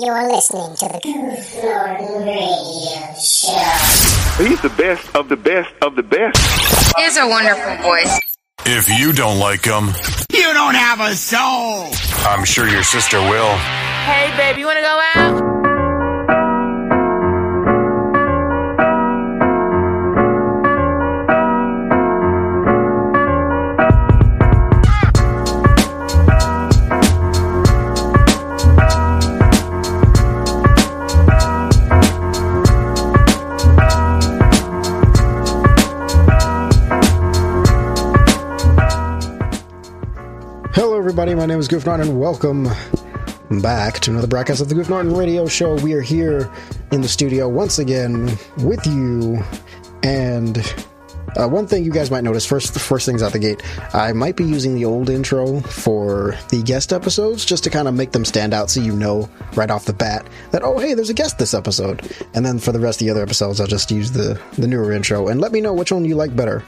You're listening to the Goof Norton Radio Show. He's the best of the best of the best. He has a wonderful voice. If you don't like him, You don't have a soul. I'm sure your sister will. Hey, babe, you want to go out? Everybody. My name is Goof Norton, and welcome back to another broadcast of the Goof Norton Radio Show. We are here in the studio once again with you, and uh, one thing you guys might notice first, the first things out the gate, I might be using the old intro for the guest episodes just to kind of make them stand out, so you know right off the bat that oh hey, there's a guest this episode, and then for the rest of the other episodes, I'll just use the the newer intro and let me know which one you like better.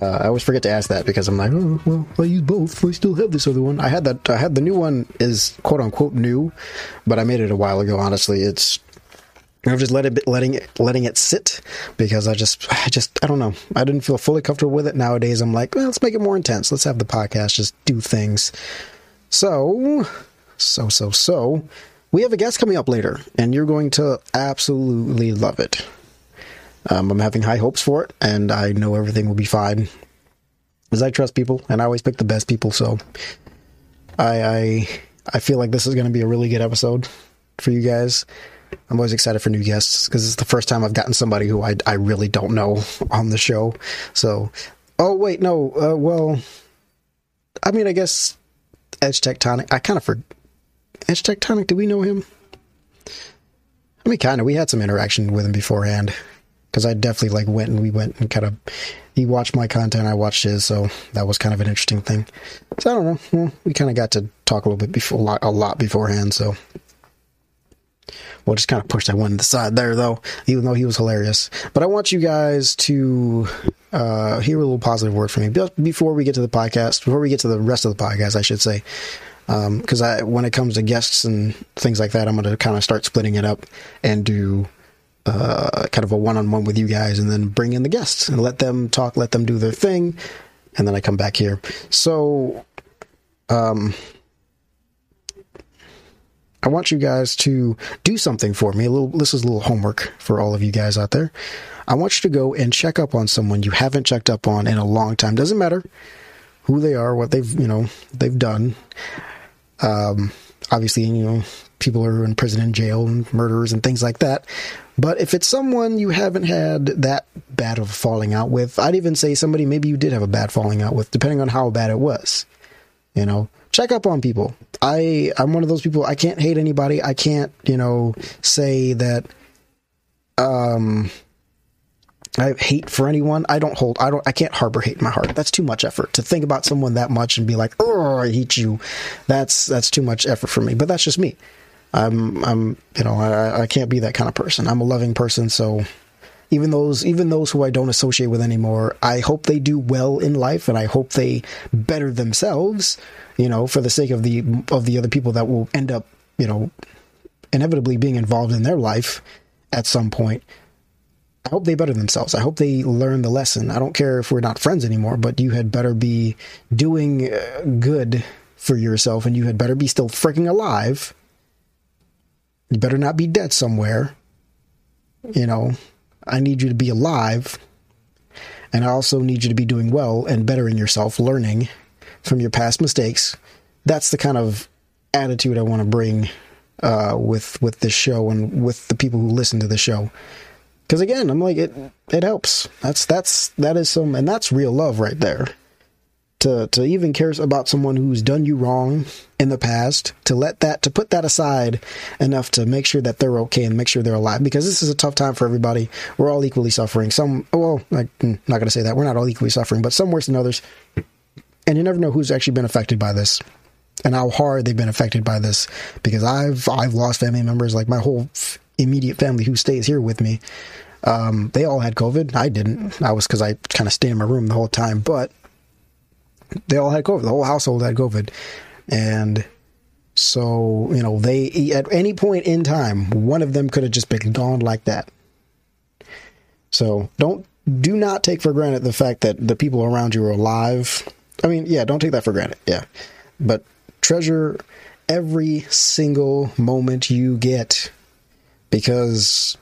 Uh, I always forget to ask that because I'm like, oh well, I use both. I still have this other one. I had that. I had the new one is quote unquote new, but I made it a while ago. Honestly, it's I've just let it letting it letting it sit because I just I just I don't know. I didn't feel fully comfortable with it. Nowadays, I'm like, well, let's make it more intense. Let's have the podcast just do things. So, so so so, we have a guest coming up later, and you're going to absolutely love it. Um, I'm having high hopes for it, and I know everything will be fine. Because I trust people, and I always pick the best people. So, I I, I feel like this is going to be a really good episode for you guys. I'm always excited for new guests because it's the first time I've gotten somebody who I I really don't know on the show. So, oh wait, no, uh, well, I mean, I guess Edge Tectonic. I kind of for Edge Tectonic. Do we know him? I mean, kind of. We had some interaction with him beforehand because I definitely like went and we went and kind of he watched my content, I watched his, so that was kind of an interesting thing. So I don't know. Well, we kind of got to talk a little bit before, a lot, a lot beforehand. So we'll just kind of push that one to the side there, though, even though he was hilarious. But I want you guys to uh, hear a little positive word from me before we get to the podcast. Before we get to the rest of the podcast, I should say because I when it comes to guests and things like that, I'm going to kind of start splitting it up and do uh, kind of a one-on-one with you guys, and then bring in the guests and let them talk, let them do their thing, and then I come back here. So, um, I want you guys to do something for me. A little. This is a little homework for all of you guys out there. I want you to go and check up on someone you haven't checked up on in a long time. Doesn't matter who they are, what they've you know they've done. Um, obviously, you know, people are in prison and jail and murderers and things like that. But if it's someone you haven't had that bad of a falling out with, I'd even say somebody maybe you did have a bad falling out with, depending on how bad it was. You know, check up on people. I I'm one of those people. I can't hate anybody. I can't you know say that. Um. I hate for anyone. I don't hold. I don't. I can't harbor hate in my heart. That's too much effort to think about someone that much and be like, "Oh, I hate you." That's that's too much effort for me. But that's just me. I'm I'm you know I I can't be that kind of person. I'm a loving person, so even those even those who I don't associate with anymore, I hope they do well in life and I hope they better themselves, you know, for the sake of the of the other people that will end up, you know, inevitably being involved in their life at some point. I hope they better themselves. I hope they learn the lesson. I don't care if we're not friends anymore, but you had better be doing uh, good for yourself and you had better be still freaking alive. You better not be dead somewhere. You know, I need you to be alive. And I also need you to be doing well and bettering yourself, learning from your past mistakes. That's the kind of attitude I want to bring uh, with with this show and with the people who listen to the show. Because again, I'm like it. It helps. That's that's that is some, and that's real love right there. To to even care about someone who's done you wrong in the past, to let that to put that aside enough to make sure that they're okay and make sure they're alive. Because this is a tough time for everybody. We're all equally suffering. Some, well, I'm not going to say that. We're not all equally suffering, but some worse than others. And you never know who's actually been affected by this and how hard they've been affected by this because I've I've lost family members like my whole immediate family who stays here with me. Um, they all had COVID. I didn't. I was because I kind of stayed in my room the whole time, but they all had COVID. The whole household had COVID, and So, you know, they, at any point in time, one of them could have just been gone like that. So don't, do not take for granted the fact that the people around you are alive. I mean, yeah, don't take that for granted. Yeah. But treasure every single moment you get because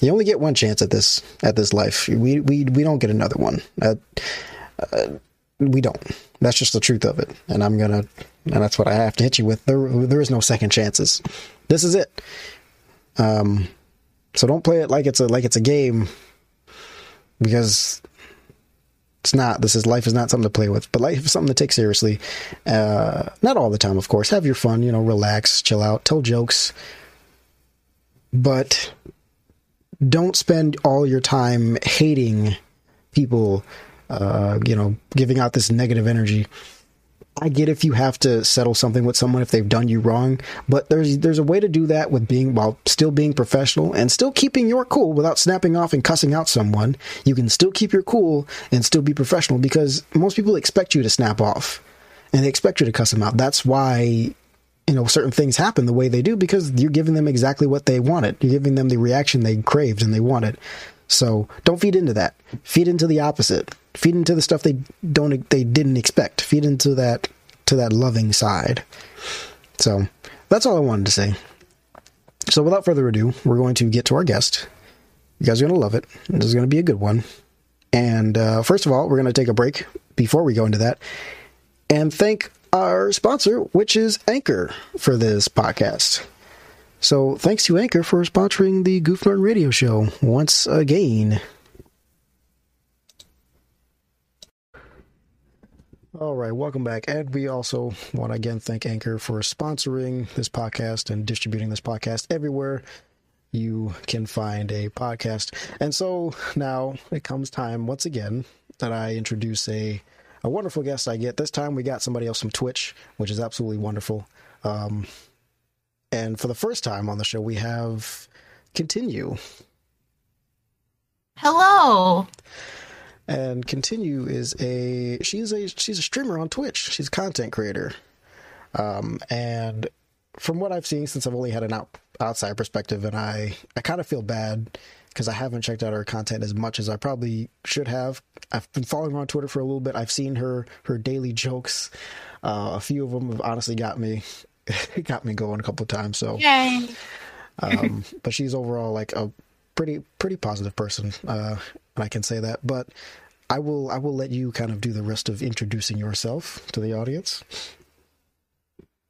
you only get one chance at this at this life. We we we don't get another one. Uh, uh, we don't. That's just the truth of it. And I'm gonna, and that's what I have to hit you with. There there is no second chances. This is it. Um, so don't play it like it's a like it's a game because it's not. This is life is not something to play with, but life is something to take seriously. Uh, not all the time, of course. Have your fun. You know, relax, chill out, tell jokes, but don't spend all your time hating people. Uh, you know, giving out this negative energy. I get if you have to settle something with someone if they've done you wrong, but there's there's a way to do that with being while still being professional and still keeping your cool without snapping off and cussing out someone. You can still keep your cool and still be professional because most people expect you to snap off and they expect you to cuss them out. That's why you know certain things happen the way they do because you're giving them exactly what they wanted. You're giving them the reaction they craved and they wanted. So don't feed into that. Feed into the opposite. Feed into the stuff they don't they didn't expect. Feed into that to that loving side. So that's all I wanted to say. So without further ado, we're going to get to our guest. You guys are going to love it. This is going to be a good one. And uh, first of all, we're going to take a break before we go into that and thank our sponsor, which is Anchor, for this podcast. So thanks to Anchor for sponsoring the Goof Radio Show once again. All right, welcome back. And we also want to again thank Anchor for sponsoring this podcast and distributing this podcast everywhere you can find a podcast. And so now it comes time once again that I introduce a a wonderful guest I get. This time we got somebody else from Twitch, which is absolutely wonderful. Um, and for the first time on the show, we have Continue. Hello. And Continue is a she's a she's a streamer on Twitch. She's a content creator. Um, and from what I've seen, since I've only had an out, outside perspective, and I I kind of feel bad because I haven't checked out her content as much as I probably should have. I've been following her on Twitter for a little bit. I've seen her her daily jokes. Uh, a few of them have honestly got me got me going a couple of times. So, Yay. um, but she's overall like a pretty pretty positive person, uh, and I can say that. But I will I will let you kind of do the rest of introducing yourself to the audience.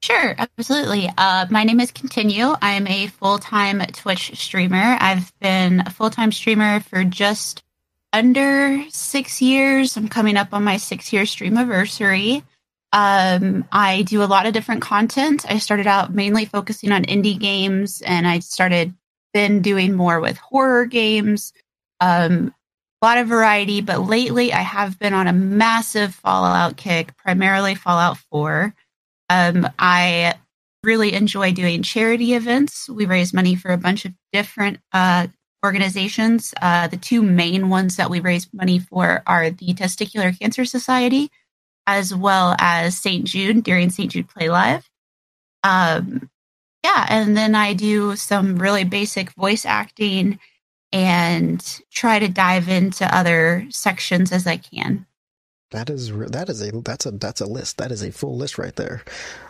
Sure, absolutely. Uh, my name is Continue. I am a full time Twitch streamer. I've been a full time streamer for just under six years. I'm coming up on my six year stream anniversary. Um, I do a lot of different content. I started out mainly focusing on indie games, and I started been doing more with horror games. Um, a lot of variety, but lately I have been on a massive Fallout kick, primarily Fallout 4. Um, I really enjoy doing charity events. We raise money for a bunch of different uh, organizations. Uh, the two main ones that we raise money for are the Testicular Cancer Society, as well as St. Jude during St. Jude Play Live. Um, yeah, and then I do some really basic voice acting and try to dive into other sections as I can. That is that is a that's a that's a list. That is a full list right there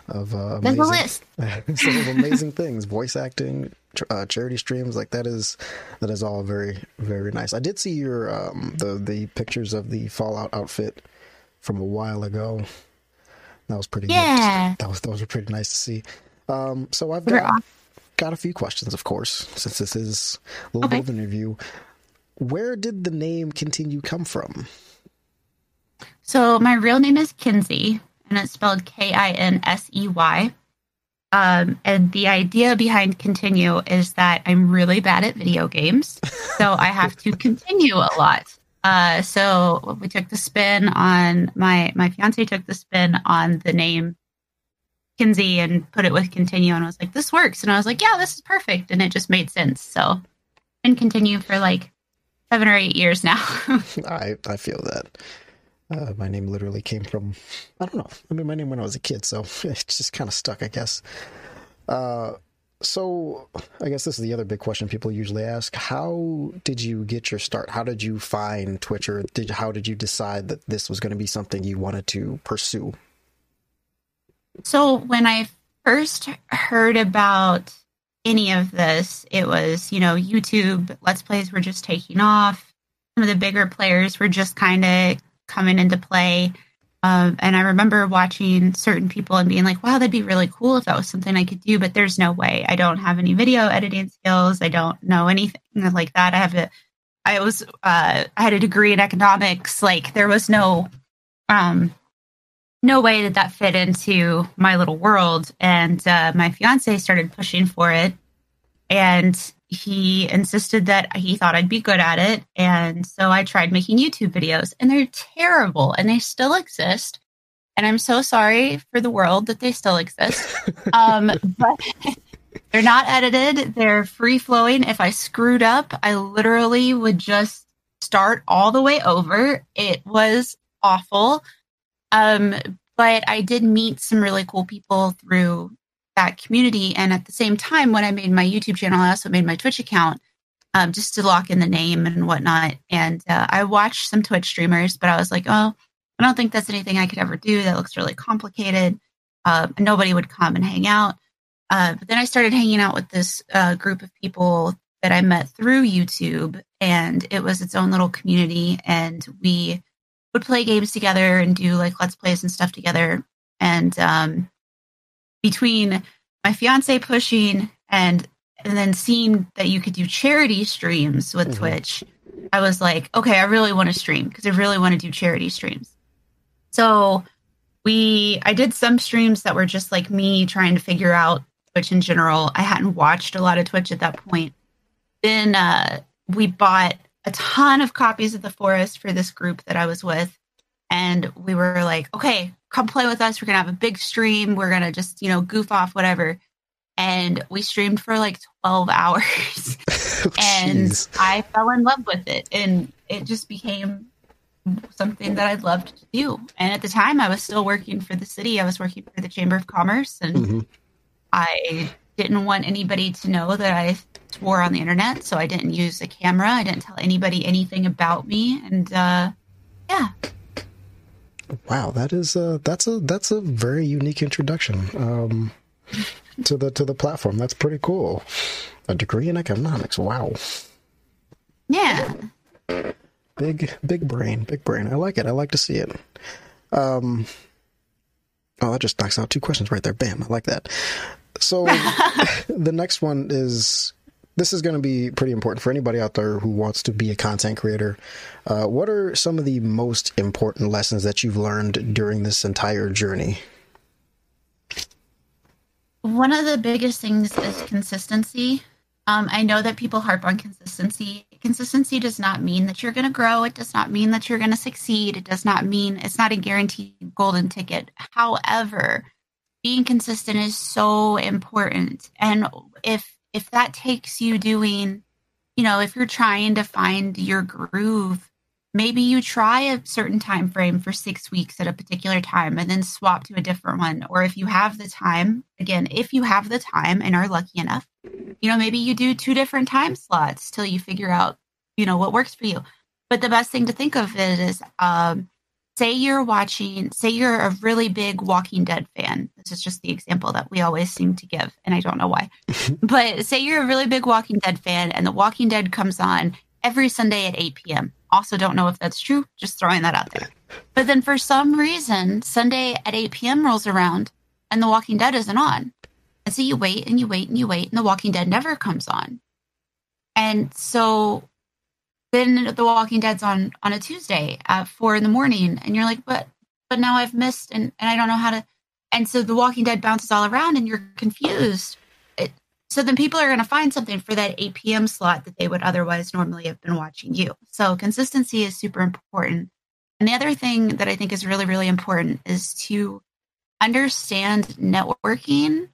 of uh, amazing, a list. some of amazing things. Voice acting, tr- uh, charity streams, like that is that is all very very nice. I did see your um, the the pictures of the Fallout outfit from a while ago. That was pretty. Yeah. Neat. That was those were pretty nice to see. Um, so I've got got a few questions, of course, since this is a little Okay. bit of an interview. Where did the name continue come from? So my real name is Kinsey, and it's spelled K I N S E Y. Um, and the idea behind continue is that I'm really bad at video games, so I have to continue a lot. Uh, so we took the spin on my my fiance took the spin on the name Kinsey and put it with continue, and I was like, this works, and I was like, yeah, this is perfect, and it just made sense. So, and continue for like seven or eight years now. I I feel that. Uh, my name literally came from, I don't know. I mean, my name when I was a kid, so it just kind of stuck, I guess. Uh, so I guess this is the other big question people usually ask: How did you get your start? How did you find Twitch, or did how did you decide that this was going to be something you wanted to pursue? So when I first heard about any of this, it was, you know, YouTube Let's Plays were just taking off. Some of the bigger players were just kind of coming into play. Um, and I remember watching certain people and being like, wow, that'd be really cool if that was something I could do, but there's no way. I don't have any video editing skills. I don't know anything like that. I have a, I was, uh, I had a degree in economics. Like there was no, um, no way that that fit into my little world. And uh, my fiance started pushing for it. And he insisted that he thought I'd be good at it. And so I tried making YouTube videos, and they're terrible, and they still exist. And I'm so sorry for the world that they still exist. Um, but they're not edited, they're free flowing. If I screwed up, I literally would just start all the way over. It was awful. Um, but I did meet some really cool people through that community. And at the same time, when I made my YouTube channel, I also made my Twitch account um, just to lock in the name and whatnot. And uh, I watched some Twitch streamers, but I was like, oh, I don't think that's anything I could ever do. That looks really complicated. Uh, nobody would come and hang out. Uh, but then I started hanging out with this uh, group of people that I met through YouTube, and it was its own little community. And we would play games together and do like let's plays and stuff together. And um, between my fiance pushing and and then seeing that you could do charity streams with Mhm. Twitch, I was like, okay, I really want to stream because I really want to do charity streams. So we I did some streams that were just like me trying to figure out Twitch in general. I hadn't watched a lot of Twitch at that point. Then uh, we bought a ton of copies of The Forest for this group that I was with. And we were like, okay, come play with us. We're going to have a big stream. We're going to just, you know, goof off, whatever. And we streamed for like 12 hours. and Jeez. I fell in love with it. And it just became something that I loved to do. And at the time, I was still working for the city, I was working for the Chamber of Commerce. And Mhm. I didn't want anybody to know that I swore on the internet, so I didn't use a camera. I didn't tell anybody anything about me, and uh, yeah, Wow, that is a, that's a that's a very unique introduction um to the to the platform. That's pretty cool. A degree in economics. Wow. yeah. Big big brain, big brain. I like it. I like to see it. Um Oh, that just knocks out two questions right there. Bam. I like that. So the next one is this is going to be pretty important for anybody out there who wants to be a content creator. Uh, what are some of the most important lessons that you've learned during this entire journey? One of the biggest things is consistency. Um, I know that people harp on consistency. Consistency does not mean that you're going to grow. It does not mean that you're going to succeed. It does not mean it's not a guaranteed golden ticket. However, being consistent is so important. And if if that takes you doing, you know, if you're trying to find your groove, maybe you try a certain time frame for six weeks at a particular time and then swap to a different one. Or if you have the time again if you have the time and are lucky enough you know maybe you do two different time slots till you figure out you know what works for you. But the best thing to think of it is um say you're watching say you're a really big walking dead fan. This is just the example that we always seem to give and i don't know why. But say you're a really big walking dead fan and the walking dead comes on every sunday at 8 p.m also don't know if that's true just throwing that out there. But then for some reason sunday at 8 p.m rolls around and the walking dead isn't on. And so you wait and you wait and you wait and the walking dead never comes on. And so then the walking dead's on on a tuesday at four in the morning and you're like but but now i've missed and, and i don't know how to and so the walking dead bounces all around and you're confused. It, so then people are going to find something for that 8 p.m slot that they would otherwise normally have been watching you. So consistency is super important. And the other thing that i think is really really important is to understand networking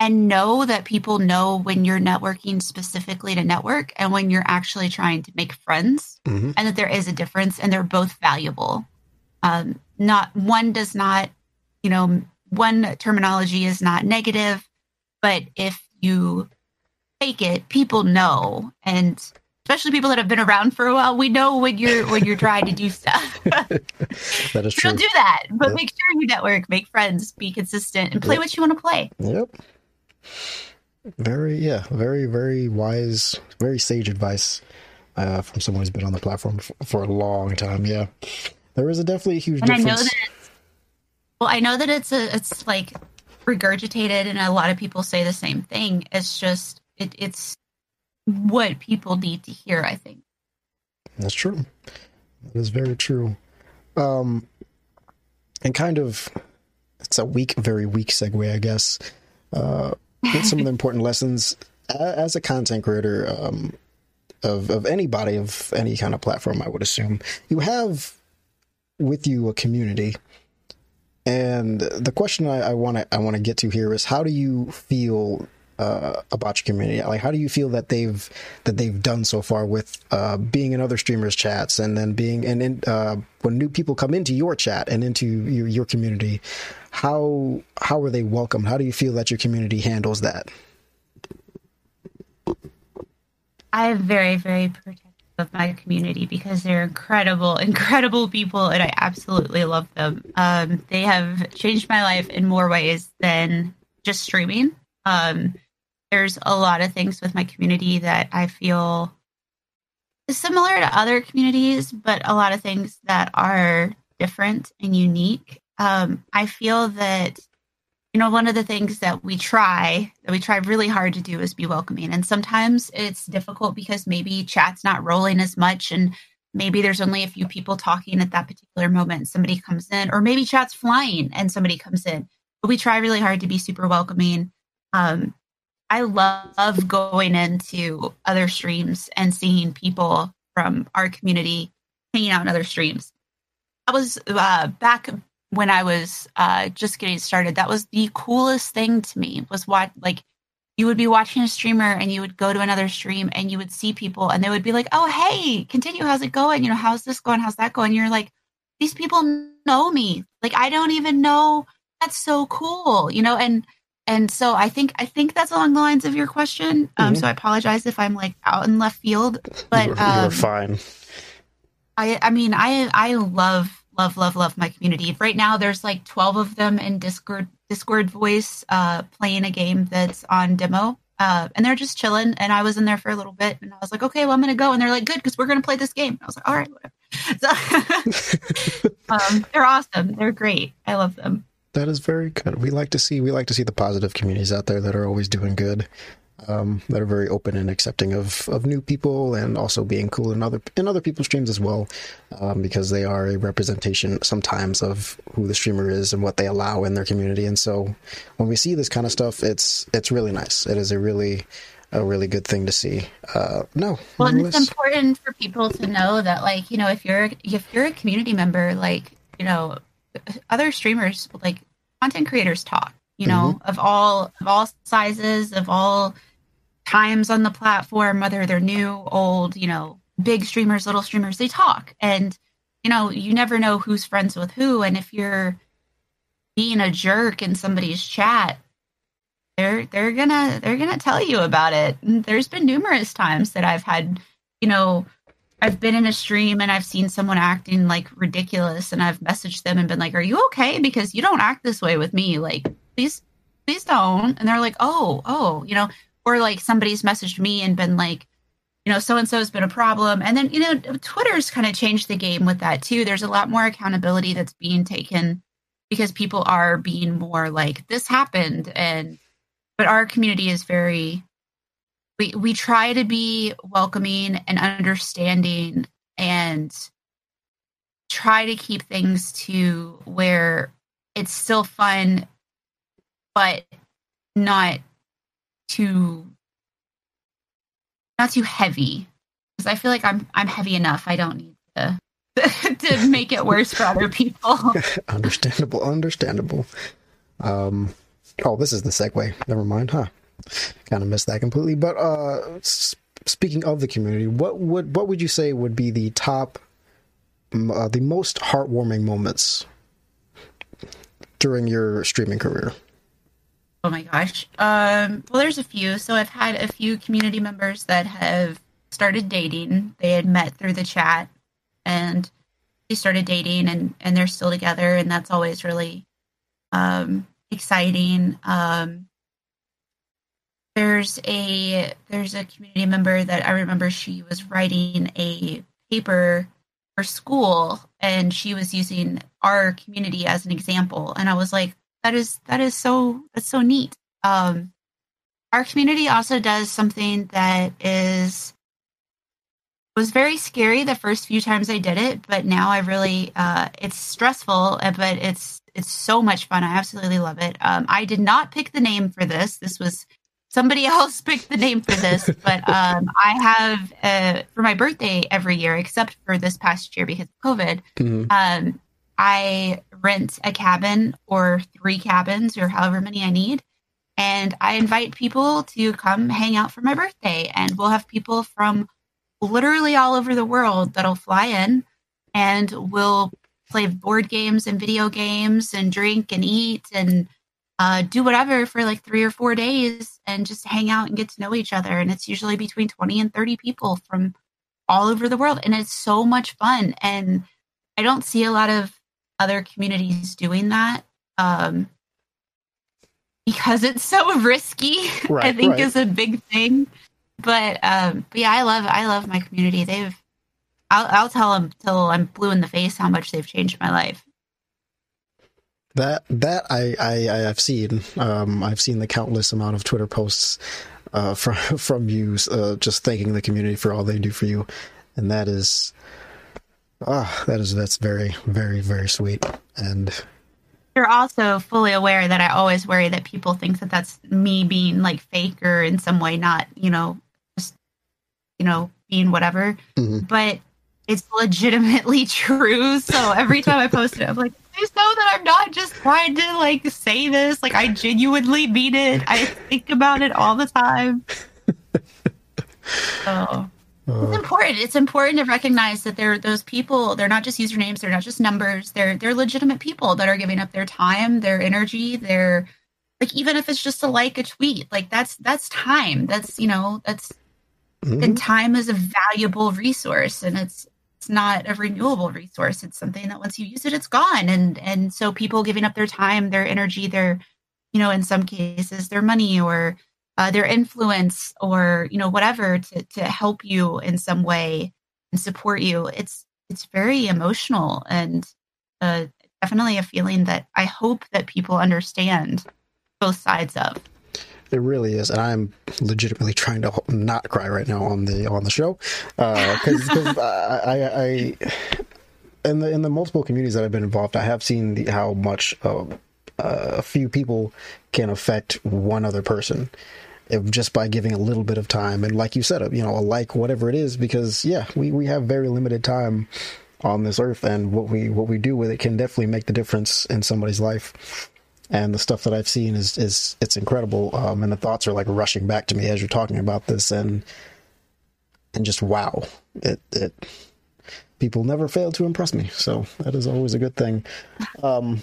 and know that people know when you're networking specifically to network and when you're actually trying to make friends Mhm. and that there is a difference and they're both valuable Um, not one does not, you know, one terminology is not negative, but if you fake it, people know, and especially people that have been around for a while, we know when you're when you're trying to do stuff. That is true. Don't do that, but Yep. make sure you network, make friends, be consistent, and play Yep. what you want to play. Yep. Very, yeah, very, very wise, very sage advice uh, from someone who's been on the platform f- for a long time. Yeah, there is a definitely a huge And I know difference. that it's, well, I know that it's a it's like regurgitated, and a lot of people say the same thing. It's just it, it's what people need to hear. I think. That's true. That is very true. Um, and kind of, it's a weak, very weak segue, I guess. Uh, some of the important lessons as a content creator um, of of anybody of any kind of platform, I would assume you have with you a community. And the question I want to I want to get to here is how do you feel uh, about your community? Like, how do you feel that they've that they've done so far with uh, being in other streamers' chats, and then being and in, uh, when new people come into your chat and into your, your community, how how are they welcomed? How do you feel that your community handles that? I am very, very protective of my community because they're incredible, incredible people, and I absolutely love them. Um, they have changed my life in more ways than just streaming. Um, there's a lot of things with my community that I feel similar to other communities, but a lot of things that are different and unique. Um, I feel that you know one of the things that we try that we try really hard to do is be welcoming. And sometimes it's difficult because maybe chat's not rolling as much and maybe there's only a few people talking at that particular moment. Somebody comes in or maybe chat's flying and somebody comes in. But we try really hard to be super welcoming. Um, i love going into other streams and seeing people from our community hanging out in other streams i was uh, back when I was uh, just getting started, that was the coolest thing to me. Was what like you would be watching a streamer and you would go to another stream and you would see people and they would be like, "Oh, hey, continue. How's it going? You know, how's this going? How's that going?" You're like, "These people know me. Like I don't even know. That's so cool." You know, and and so I think I think that's along the lines of your question. Um, Mhm. so I apologize if I'm like out in left field, but you were, um, fine. I I mean I I love love love love my community. Right now there's like 12 of them in Discord Discord voice uh playing a game that's on demo. Uh and they're just chilling and I was in there for a little bit and I was like, "Okay, well I'm going to go." And they're like, "Good, cuz we're going to play this game." And I was like, "All right, whatever." So um they're awesome. They're great. I love them. That is very good. We like to see we like to see the positive communities out there that are always doing good, um, that are very open and accepting of, of new people and also being cool in other in other people's streams as well, um, because they are a representation sometimes of who the streamer is and what they allow in their community. And so when we see this kind of stuff, it's it's really nice. It is a really a really good thing to see. Uh, no, Well, and it's important for people to know that, like, you know, if you're if you're a community member, like, you know, other streamers, like content creators, talk. You know, mm-hmm. of all of all sizes, of all times on the platform, whether they're new, old, you know, big streamers, little streamers, they talk, and you know, you never know who's friends with who, and if you're being a jerk in somebody's chat, they're they're gonna they're gonna tell you about it. And there's been numerous times that I've had, you know, I've been in a stream and I've seen someone acting like ridiculous, and I've messaged them and been like, "Are you okay? Because you don't act this way with me. Like, please, please don't." And they're like, "Oh, oh," you know, or like somebody's messaged me and been like, you know, so and so has been a problem. And then, you know, Twitter's kind of changed the game with that too. There's a lot more accountability that's being taken because people are being more like, this happened. And, but our community is very, we, we try to be welcoming and understanding and try to keep things to where it's still fun, but not too not too heavy because I feel like I'm I'm heavy enough. I don't need to to make it worse for other people. understandable, understandable. Um, oh, this is the segue. Never mind, huh? Kind of missed that completely. But uh, speaking of the community, what would what would you say would be the top uh, the most heartwarming moments during your streaming career? Oh my gosh. Um, well, there's a few. So I've had a few community members that have started dating. They had met through the chat, and they started dating, and and they're still together, and that's always really um, exciting. Um, there's a there's a community member that I remember she was writing a paper for school and she was using our community as an example and I was like that is that is so that's so neat. Um our community also does something that is was very scary the first few times I did it, but now I really uh it's stressful but it's it's so much fun. I absolutely love it. Um I did not pick the name for this. This was somebody else picked the name for this, but um, I have uh, for my birthday every year, except for this past year because of COVID. Mhm. Um, I rent a cabin or three cabins or however many I need, and I invite people to come hang out for my birthday, and we'll have people from literally all over the world that'll fly in, and we'll play board games and video games and drink and eat and uh, do whatever for like three or four days and just hang out and get to know each other. And it's usually between 20 and 30 people from all over the world. And it's so much fun. And I don't see a lot of other communities doing that um, because it's so risky, I think right. is a big thing. But, um, but yeah, I love, I love my community. They've, I'll, I'll tell them till I'm blue in the face how much they've changed my life. That that I I I have seen. Um, I've seen the countless amount of Twitter posts uh, from from you, uh, just thanking the community for all they do for you, and that is, ah, that is that's very very very sweet. And You're also fully aware that I always worry that people think that that's me being like fake or in some way not, you know, just, you know, being whatever. Mhm. But it's legitimately true. So every time I post it, I'm like, please know that I'm not just trying to like say this. Like I genuinely mean it. I think about it all the time. So it's important. It's important to recognize that they're those people. They're not just usernames. They're not just numbers. They're they're legitimate people that are giving up their time, their energy, their like even if it's just to like a tweet, like that's that's time. That's you know that's mm-hmm. and time is a valuable resource, and it's it's not a renewable resource. It's something that once you use it, it's gone. And and so people giving up their time, their energy, their you know in some cases their money or uh, their influence or you know whatever to to help you in some way and support you it's it's very emotional and uh, definitely a feeling that i hope that people understand both sides of it really is, and I'm legitimately trying to not cry right now on the on the show because I, I, I in the in the multiple communities that I've been involved, I have seen the, how much uh, a few people can affect one other person just by giving a little bit of time and like you said you know a like whatever it is because yeah we we have very limited time on this earth and what we what we do with it can definitely make the difference in somebody's life and the stuff that I've seen is is it's incredible um and the thoughts are like rushing back to me as you're talking about this and and just wow it it people never fail to impress me so that is always a good thing um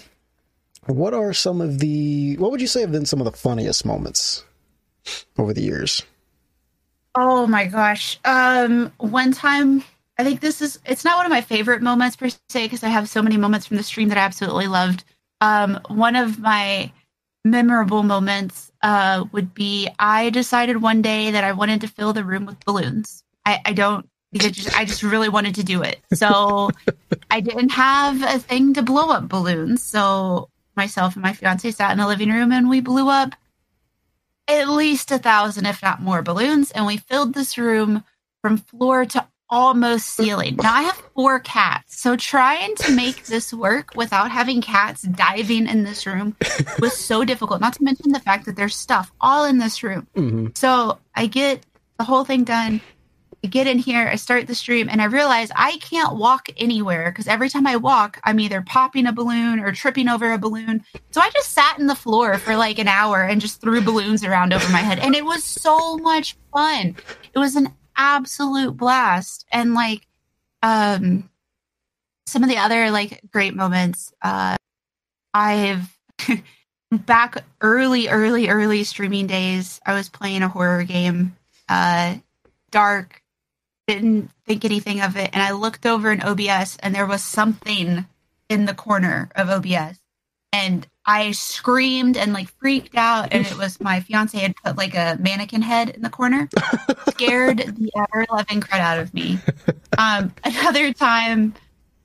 what are some of the what would you say have been some of the funniest moments over the years Oh my gosh. Um one time I think this is it's not one of my favorite moments per se because I have so many moments from the stream that I absolutely loved. Um one of my memorable moments uh would be I decided one day that I wanted to fill the room with balloons. I, I don't because just, I just really wanted to do it. So I didn't have a thing to blow up balloons. So myself and my fiance sat in the living room and we blew up at least a thousand, if not more, balloons, and we filled this room from floor to almost ceiling. Now I have four cats, so trying to make this work without having cats diving in this room was so difficult. Not to mention the fact that there's stuff all in this room. Mm-hmm. So I get the whole thing done. I get in here, I start the stream, and I realize I can't walk anywhere because every time I walk, I'm either popping a balloon or tripping over a balloon. So I just sat in the floor for like an hour and just threw balloons around over my head. And it was so much fun. It was an absolute blast. And like, um, some of the other like great moments. Uh, I've back early, early, early streaming days. I was playing a horror game, uh, dark. Didn't think anything of it, and I looked over in OBS, and there was something in the corner of OBS, and I screamed and like freaked out, and it was my fiance had put like a mannequin head in the corner, scared the ever loving crud out of me. Um, another time,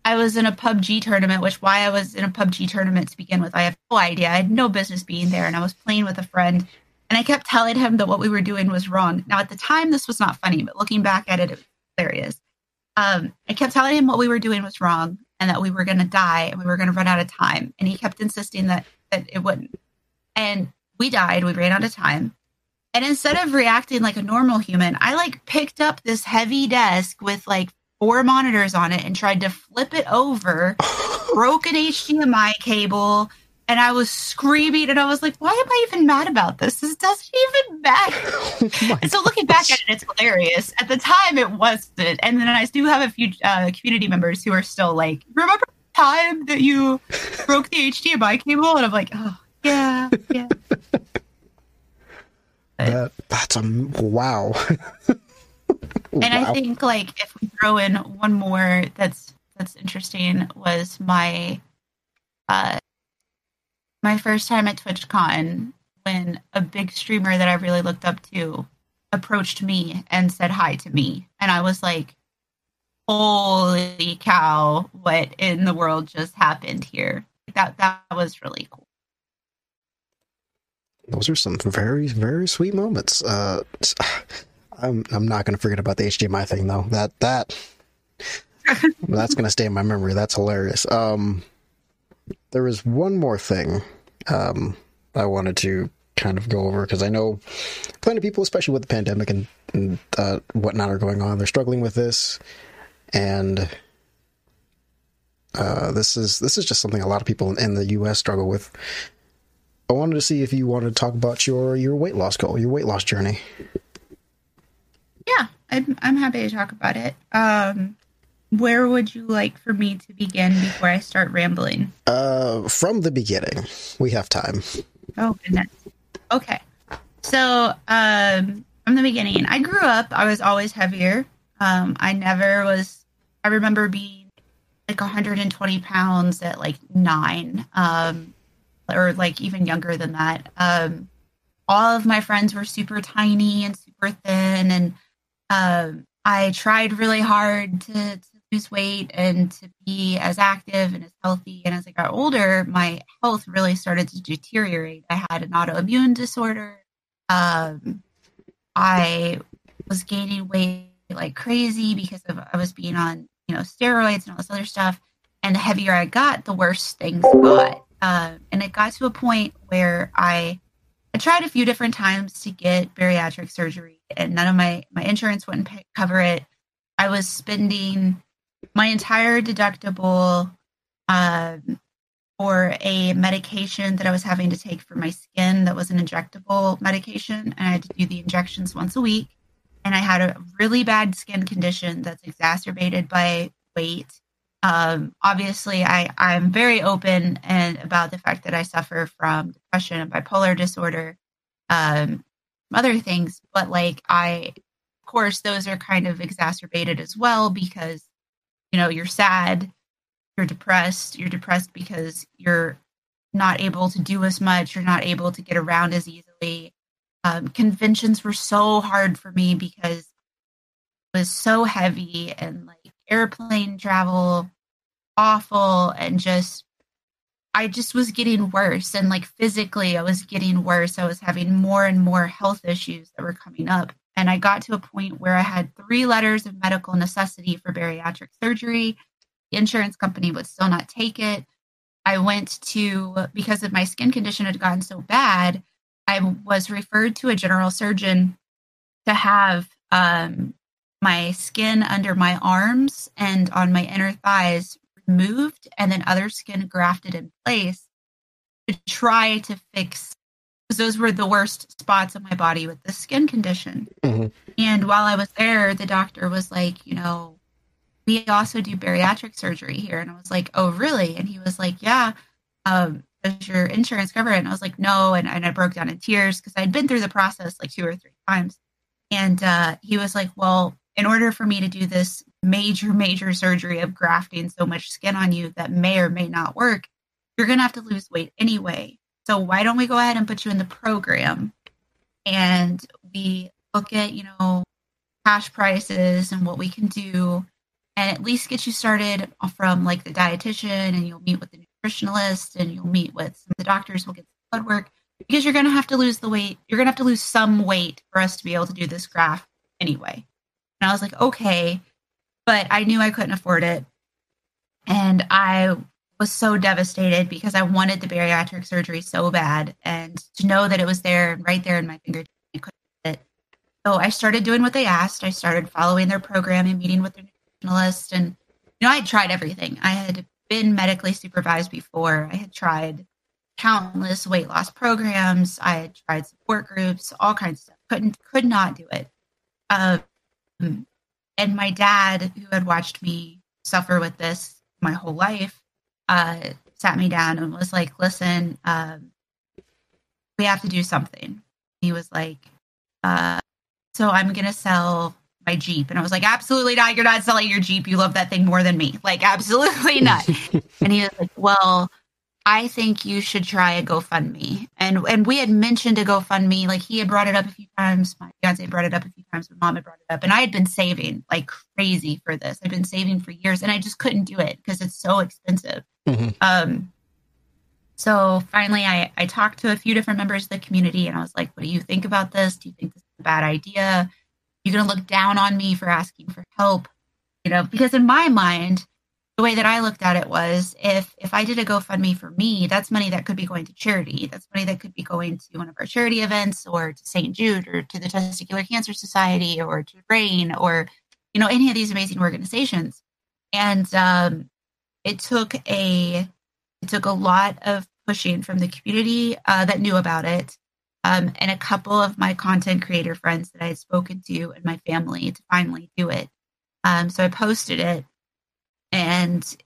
I was in a PUBG tournament, which why I was in a PUBG tournament to begin with, I have no idea. I had no business being there, and I was playing with a friend, and I kept telling him that what we were doing was wrong. Now, at the time, this was not funny, but looking back at it, it was hilarious. Um, I kept telling him what we were doing was wrong, and that we were going to die, and we were going to run out of time, and he kept insisting that that it wouldn't. And we died. We ran out of time. And instead of reacting like a normal human, I like picked up this heavy desk with like four monitors on it and tried to flip it over, broke an HDMI cable, and I was screaming and I was like, why am I even mad about this? This doesn't even matter. and so looking back at it, it's hilarious. At the time, it wasn't. And then I do have a few uh, community members who are still like, remember the time that you broke the HDMI cable? And I'm like, oh, yeah, yeah. That, that's a wow. And I think like if we throw in one more that's that's interesting was my uh my first time at TwitchCon when a big streamer that I really looked up to approached me and said hi to me and I was like holy cow what in the world just happened here that that was really cool Those are some very, very sweet moments. Uh, I'm, I'm not going to forget about the HDMI thing though. That that that's going to stay in my memory. That's hilarious. Um, there was one more thing um, I wanted to kind of go over because I know plenty of people, especially with the pandemic and, and uh, whatnot, are going on. They're struggling with this, and uh, this is this is just something a lot of people in the U.S. struggle with. I wanted to see if you wanted to talk about your your weight loss goal, your weight loss journey. yeah I'm, I'm happy to talk about it um where would you like for me to begin before I start rambling Uh, from the beginning, we have time. Oh goodness. Okay. So, um, from the beginning, I grew up. I was always heavier. Um, I never was. I remember being like 120 pounds at like nine, um, or like even younger than that. Um, all of my friends were super tiny and super thin, and um, I tried really hard to, to lose weight and to be as active and as healthy. And as I got older, my health really started to deteriorate. I had an autoimmune disorder. Um, I was gaining weight like crazy because of I was being on you know steroids and all this other stuff. And the heavier I got, the worse things got. Uh, and it got to a point where I I tried a few different times to get bariatric surgery, and none of my my insurance wouldn't pay, cover it. I was spending my entire deductible um, for a medication that I was having to take for my skin that was an injectable medication, and I had to do the injections once a week. And I had a really bad skin condition that's exacerbated by weight. Um, obviously, I, I'm very open and about the fact that I suffer from depression and bipolar disorder, um, other things. But like, I, of course, those are kind of exacerbated as well because you know you're sad, you're depressed, you're depressed because you're not able to do as much, you're not able to get around as easily. Um, conventions were so hard for me because it was so heavy and like airplane travel awful and just I just was getting worse and like physically I was getting worse. I was having more and more health issues that were coming up. And I got to a point where I had three letters of medical necessity for bariatric surgery. The insurance company would still not take it. I went to, because of my skin condition had gotten so bad, I was referred to a general surgeon to have um, my skin under my arms and on my inner thighs removed and then other skin grafted in place to try to fix because those were the worst spots of my body with the skin condition. Mhm. And while I was there, the doctor was like, you know, we also do bariatric surgery here. And I was like, oh, really? And he was like, yeah. Um, does your insurance cover it? And I was like, no. And, and I broke down in tears because I'd been through the process like two or three times. And uh, he was like, well, in order for me to do this major, major surgery of grafting so much skin on you that may or may not work, you're going to have to lose weight anyway. So why don't we go ahead and put you in the program and we look at, you know, cash prices and what we can do and at least get you started from like the dietitian and you'll meet with the nutritionalist and you'll meet with some of the doctors, we'll get some blood work because you're going to have to lose the weight. You're going to have to lose some weight for us to be able to do this graft anyway. And I was like, okay, but I knew I couldn't afford it. And I was so devastated because I wanted the bariatric surgery so bad. And to know that it was there, right there in my fingertips, I couldn't it. So I started doing what they asked. I started following their program and meeting with their nutritionalist. And, you know, I had tried everything. I had been medically supervised before. I had tried countless weight loss programs. I had tried support groups, all kinds of stuff. Couldn't, could not do it. Um, and my dad, who had watched me suffer with this my whole life, uh, sat me down and was like, "Listen, um, we have to do something." He was like, uh, "So I'm gonna sell my Jeep," and I was like, "Absolutely not! You're not selling your Jeep. You love that thing more than me. Like, absolutely not." and he was like, "Well." I think you should try a GoFundMe. And and we had mentioned a GoFundMe, like he had brought it up a few times. My fiance brought it up a few times. My mom had brought it up, and I had been saving like crazy for this. I've been saving for years, and I just couldn't do it because it's so expensive. Mm-hmm. Um, so finally, I I talked to a few different members of the community, and I was like, "What do you think about this? Do you think this is a bad idea? You're gonna look down on me for asking for help?" You know, because in my mind the way that I looked at it was if if I did a GoFundMe for me, that's money that could be going to charity. That's money that could be going to one of our charity events or to St. Jude or to the Testicular Cancer Society or to RAINN or you know any of these amazing organizations. And um, it took a it took a lot of pushing from the community uh, that knew about it. Um, and a couple of my content creator friends that I had spoken to and my family to finally do it. Um, so I posted it and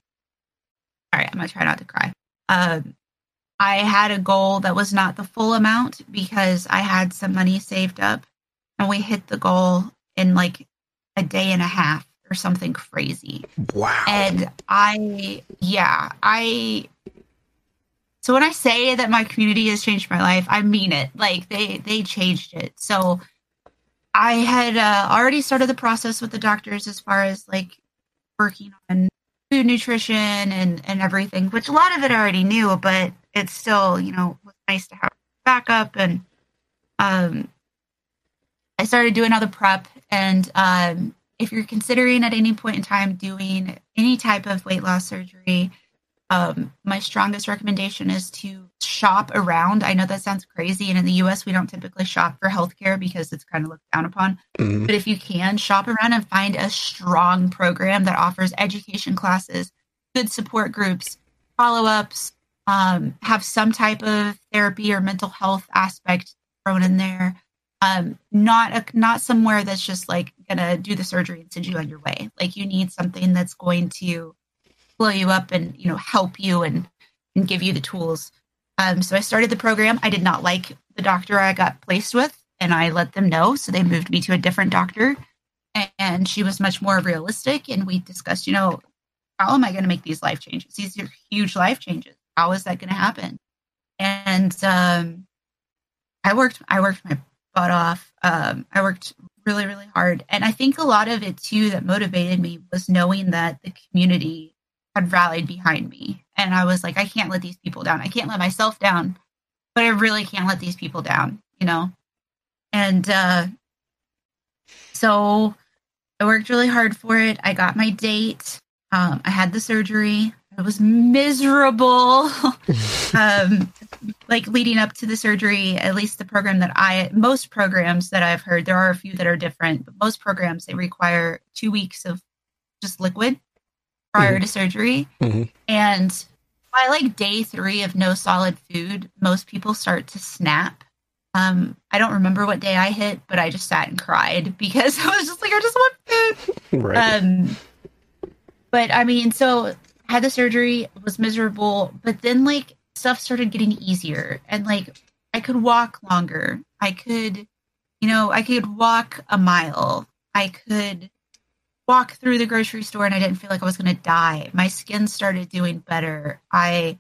all right, I'm gonna try not to cry. Um, I had a goal that was not the full amount because I had some money saved up, and we hit the goal in like a day and a half or something crazy. Wow. And I, yeah, I. So when I say that my community has changed my life, I mean it. Like they they changed it. So I had uh, already started the process with the doctors as far as like working on food nutrition and and everything, which a lot of it I already knew, but it's still you know was nice to have backup. And um, I started doing all the prep. And um, if you're considering at any point in time doing any type of weight loss surgery, um, my strongest recommendation is to shop around. I know that sounds crazy, and in the U.S. we don't typically shop for healthcare because it's kind of looked down upon. Mhm. But if you can, shop around and find a strong program that offers education classes, good support groups, follow ups, um, have some type of therapy or mental health aspect thrown in there. Um, not a, not somewhere that's just like gonna do the surgery and send you on your way. Like you need something that's going to blow you up and you know help you and and give you the tools. Um, so I started the program. I did not like the doctor I got placed with, and I let them know. So they moved me to a different doctor, and she was much more realistic. And we discussed, you know, how am I going to make these life changes? These are huge life changes. How is that going to happen? And um, I worked. I worked my butt off. Um, I worked really, really hard, and I think a lot of it too that motivated me was knowing that the community had rallied behind me. And I was like, I can't let these people down. I can't let myself down, but I really can't let these people down, you know? And uh, so I worked really hard for it. I got my date. Um, I had the surgery. I was miserable. um, like leading up to the surgery, at least the program that I, most programs that I've heard, there are a few that are different, but most programs, they require two weeks of just liquid prior to surgery. Mhm. And by like day three of no solid food, most people start to snap. Um, I don't remember what day I hit, but I just sat and cried because I was just like, I just want food. Right. Um, but I mean, so had the surgery, was miserable, but then like stuff started getting easier and like I could walk longer. I could, you know, I could walk a mile. I could walk through the grocery store and I didn't feel like I was going to die. My skin started doing better. I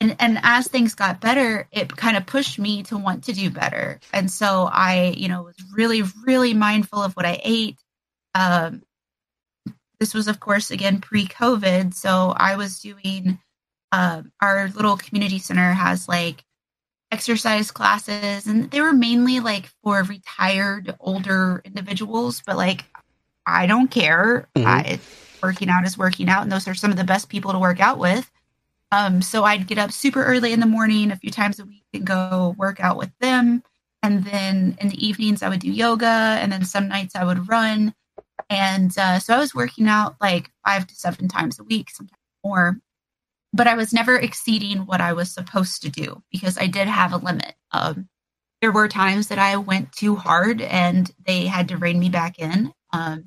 and and as things got better, it kind of pushed me to want to do better. And so I, you know, was really really mindful of what I ate. Um this was of course again pre-COVID, so I was doing um our little community center has like exercise classes and they were mainly like for retired older individuals, but like I don't care. Mhm. I, working out is working out, and those are some of the best people to work out with. Um, so I'd get up super early in the morning, a few times a week, and go work out with them. And then in the evenings, I would do yoga, and then some nights I would run. And uh, so I was working out like five to seven times a week, sometimes more. But I was never exceeding what I was supposed to do because I did have a limit. Um, there were times that I went too hard, and they had to rein me back in. Um,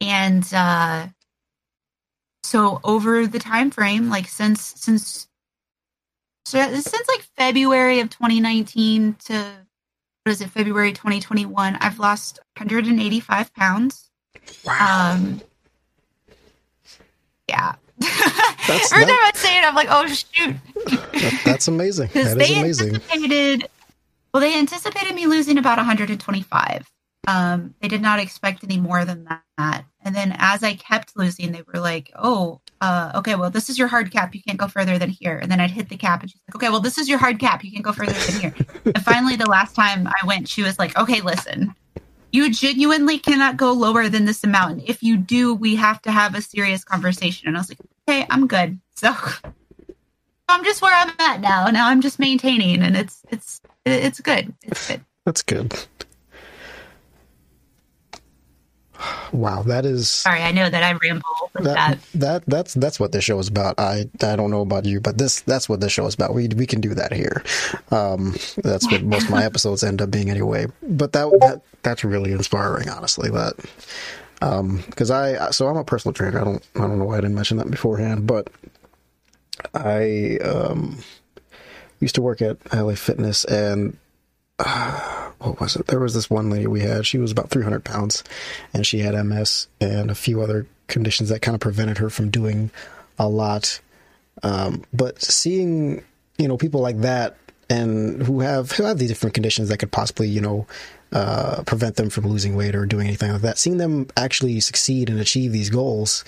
and uh, so over the time frame, like since since so since like February of 2019 to what is it, February 2021, I've lost 185 pounds. Wow. Um, yeah. That's- Every that- time I say it, I'm like, oh shoot, That- that's amazing. because That is they amazing. anticipated. Well, they anticipated me losing about 125. Um, they did not expect any more than that. And then as I kept losing, they were like, "Oh, uh, okay, well, this is your hard cap. You can't go further than here." And then I'd hit the cap, and she's like, "Okay, well, this is your hard cap. You can't go further than here." and finally, the last time I went, she was like, "Okay, listen." You genuinely cannot go lower than this amount. If you do, we have to have a serious conversation. And I was like, okay, I'm good. So I'm just where I'm at now. Now I'm just maintaining, and it's it's it's good. It's good. That's good. Wow, that is Sorry, I know that I ramble with that. that, that that's that's what this show is about. I I don't know about you, but this that's what this show is about. We we can do that here. Um, that's what most of my episodes end up being anyway. But that that that's really inspiring, honestly. That um, because I so I'm a personal trainer. I don't I don't know why I didn't mention that beforehand, but I um used to work at LA Fitness and what was it? There was this one lady we had. She was about 300 pounds, and she had MS and a few other conditions that kind of prevented her from doing a lot. Um, but seeing, you know, people like that and who have who have these different conditions that could possibly, you know, uh, prevent them from losing weight or doing anything like that, seeing them actually succeed and achieve these goals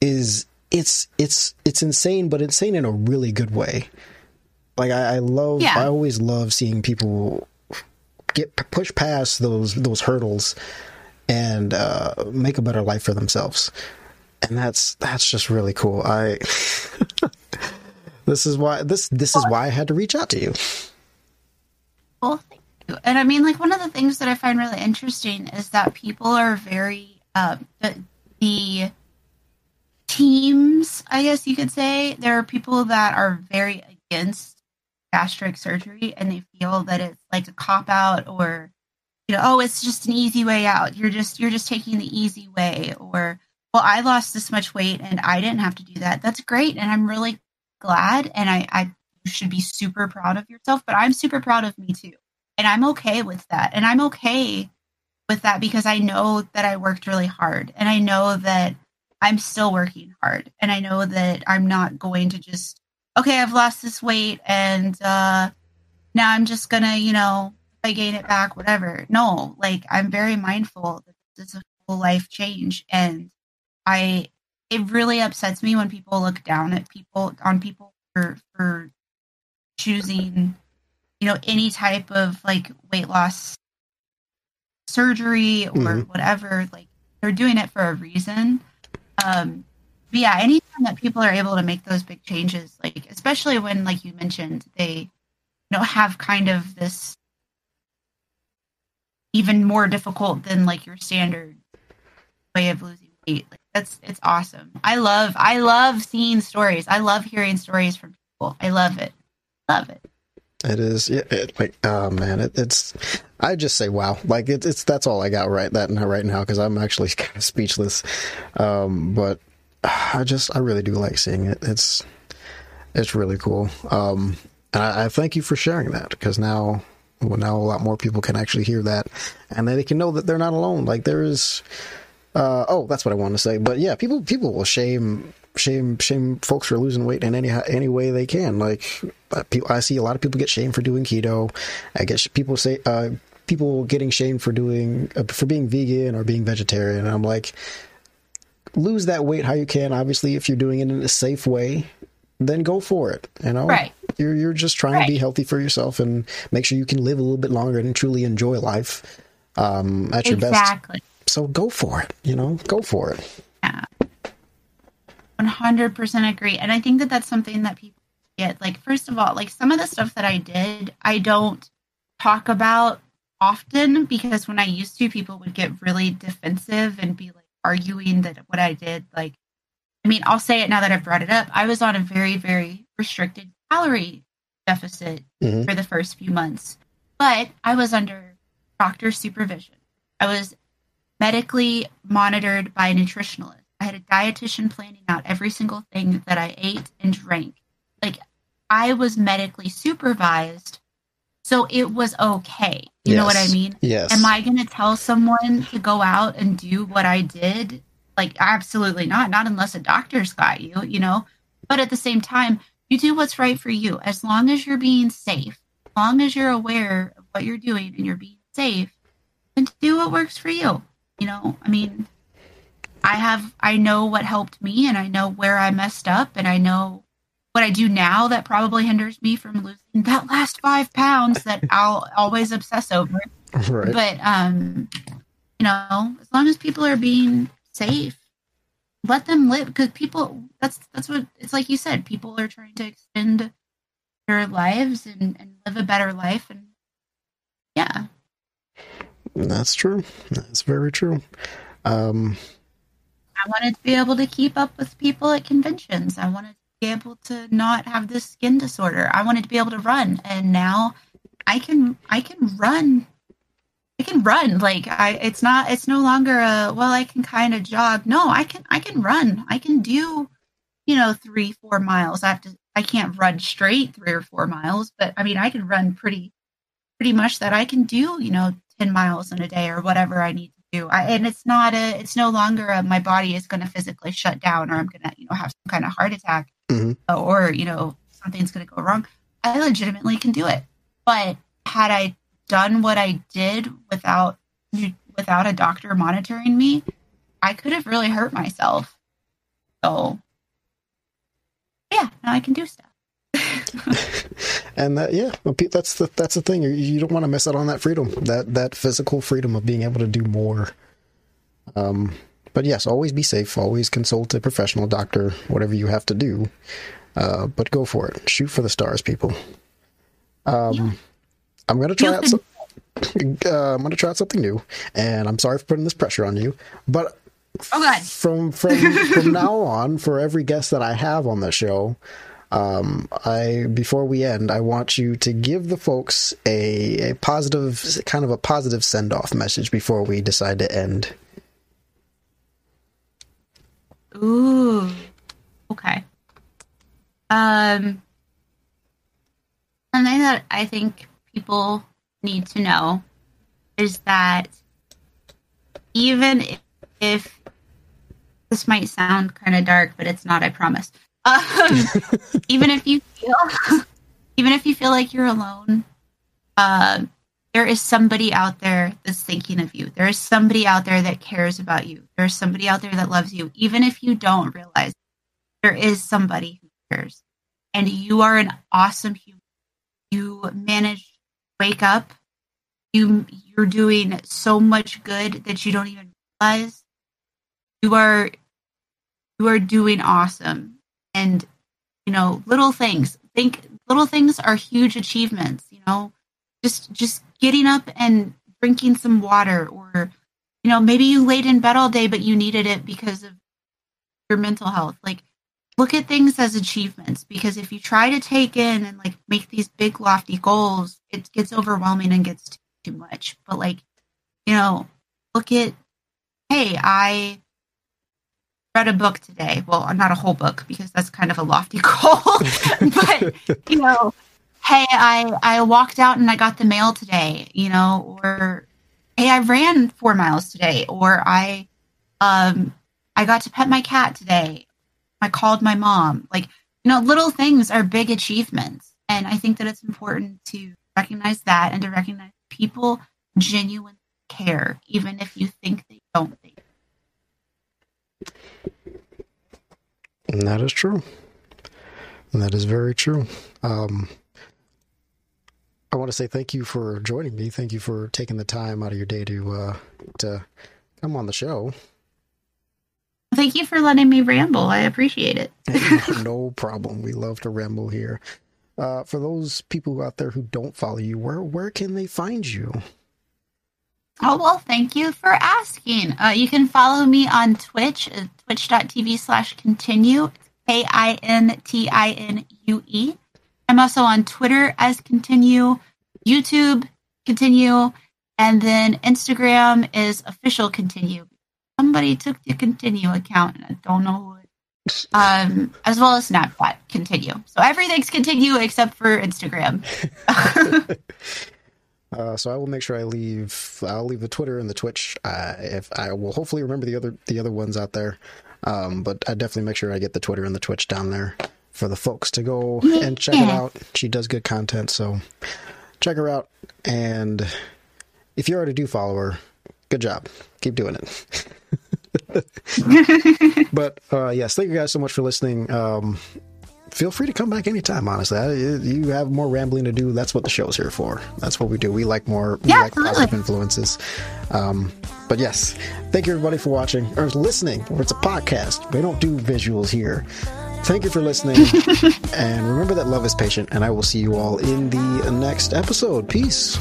is it's it's it's insane, but insane in a really good way. Like I, I love, Yeah. I always love seeing people get push past those those hurdles and uh, make a better life for themselves, and that's that's just really cool. I this is why this this is why I had to reach out to you. Well, thank you. And I mean, like one of the things that I find really interesting is that people are very uh, the, the teams. I guess you could say there are people that are very against gastric surgery, and they feel that it's like a cop out, or you know, oh, it's just an easy way out. You're just you're just taking the easy way, or well, I lost this much weight and I didn't have to do that. That's great, and I'm really glad, and I, I should be super proud of yourself. But I'm super proud of me too and I'm okay with that. And I'm okay with that because I know that I worked really hard and I know that I'm still working hard and I know that I'm not going to just okay, I've lost this weight and uh now I'm just to, you know, I gain it back whatever. No, like I'm very mindful that this is a full life change and I it really upsets me when people look down at people on people for for choosing you know any type of like weight loss surgery or Mhm. whatever like they're doing it for a reason um but yeah anytime that people are able to make those big changes like especially when like you mentioned they you know have kind of this even more difficult than like your standard way of losing weight. Like that's it's awesome. I love i love seeing stories. I love hearing stories from people. I love it. Love it. It is. Yeah, it, like oh man, it, it's. I just say wow, like it, it's that's all I got right that right now because I'm actually kind of speechless. Um, but I just I really do like seeing it. It's it's really cool. Um, and I, I thank you for sharing that because now well, now a lot more people can actually hear that, and they can know that they're not alone. Like there is. Uh, oh, that's what I wanted to say. But yeah, people people will shame shame shame folks for losing weight in any any way they can. Like uh, I see a lot of people get shamed for doing keto. I get people say uh, people getting shamed for doing uh, for being vegan or being vegetarian. And I'm like, lose that weight how you can. Obviously, if you're doing it in a safe way, then go for it. You know, Right. You're you're just trying to be healthy for yourself and make sure you can live a little bit longer and truly enjoy life um, at your best. exactly. So go for it. You know, go for it. Yeah. 100% agree. And I think that that's something that people get. Like, first of all, like some of the stuff that I did, I don't talk about often because when I used to, people would get really defensive and be like arguing that what I did, like, I mean, I'll say it now that I've brought it up. I was on a very, very restricted calorie deficit Mhm. for the first few months, but I was under doctor supervision. I was medically monitored by a nutritionalist. I had a dietitian planning out every single thing that I ate and drank. Like I was medically supervised, so it was okay. You know what I mean? Yes. Am I going to tell someone to go out and do what I did? Like absolutely not. Not unless a doctor's got you, you know. But at the same time, you do what's right for you. As long as you're being safe, as long as you're aware of what you're doing and you're being safe, then do what works for you. You know, I mean, I have, I know what helped me and I know where I messed up and I know what I do now that probably hinders me from losing that last five pounds that I'll always obsess over. right. But, um, you know, as long as people are being safe, let them live because people, that's, that's what it's like you said, people are trying to extend their lives and, and live a better life. And yeah. That's true. That's very true. Um, I wanted to be able to keep up with people at conventions. I wanted able to not have this skin disorder. I wanted to be able to run, and now I can. I can run. I can run. Like I, it's not. It's no longer a. Well, I can kind of jog. No, I can. I can run. I can do. You know, three, four miles. I have to. I can't run straight three or four miles, but I mean, I can run pretty, pretty much that. I can do. You know, ten miles in a day or whatever I need to do. I, and it's not a, it's no longer a, my body is going to physically shut down or I'm going to, you know, have some kind of heart attack Mhm. or, you know, something's going to go wrong. I legitimately can do it. But had I done what I did without, without a doctor monitoring me, I could have really hurt myself. So yeah, now I can do stuff. and that yeah that's the that's the thing you, you don't want to miss out on that freedom that that physical freedom of being able to do more um but yes always be safe. Always consult a professional doctor whatever you have to do. Uh but go for it. Shoot for the stars people. Um i'm gonna try out some, uh, i'm gonna try out something new. And i'm sorry for putting this pressure on you but Oh God. from from from now on for every guest that I have on the show um I before we end I want you to give the folks a a positive kind of a positive send off message before we decide to end Ooh. Okay. Um something that I think people need to know is that even if, if this might sound kind of dark, but it's not, I promise. Um, even if you feel even if you feel like you're alone, um, there is somebody out there that's thinking of you. There is somebody out there that cares about you. There's somebody out there that loves you, even if you don't realize there is somebody who cares. And you are an awesome human. You manage wake up. You you're doing so much good that you don't even realize. You are you are doing awesome. And you know, little things. Think little things are huge achievements, you know just just getting up and drinking some water or you know maybe you laid in bed all day but you needed it because of your mental health like look at things as achievements because if you try to take in and like make these big lofty goals, it gets overwhelming and gets too, too much. But like, you know, look at hey, I read a book today. Well, not a whole book because that's kind of a lofty goal. but you know, hey, I I walked out and I got the mail today, you know, or hey, I ran 4 miles today or I um I got to pet my cat today. I called my mom. Like, you know, little things are big achievements. And I think that it's important to recognize that and to recognize people genuinely care, even if you think they don't that is true. That is very true. Um, I want to say thank you for joining me. Thank you for taking the time out of your day to uh, to come on the show. Thank you for letting me ramble. I appreciate it. no problem. We love to ramble here. Uh, for those people out there who don't follow you, where where can they find you? Oh, well, thank you for asking. Uh, you can follow me on Twitch, uh, twitch.tv slash Kintinue, K I N T I N U E. I'm also on Twitter as Kintinue, YouTube Kintinue, and then Instagram is official Kintinue. Somebody took the Kintinue account, and I don't know who um, as well as Snapchat Kintinue. So everything's Kintinue except for Instagram. Uh, so I will make sure I leave. I'll leave the Twitter and the Twitch. Uh, if I will hopefully remember the other the other ones out there, um, but I definitely make sure I get the Twitter and the Twitch down there for the folks to go and check it out. She does good content, so check her out. And if you already do follow her, good job. Keep doing it. but uh, yes, thank you guys so much for listening. Um, feel free to come back anytime. Honestly, I, you have more rambling to do. That's what the show's here for. That's what we do. We like more. We Yeah, like positive influences. Um, but yes, thank you everybody for watching or listening. Or it's a podcast. We don't do visuals here. Thank you for listening, and remember that love is patient. And I will see you all in the next episode. Peace.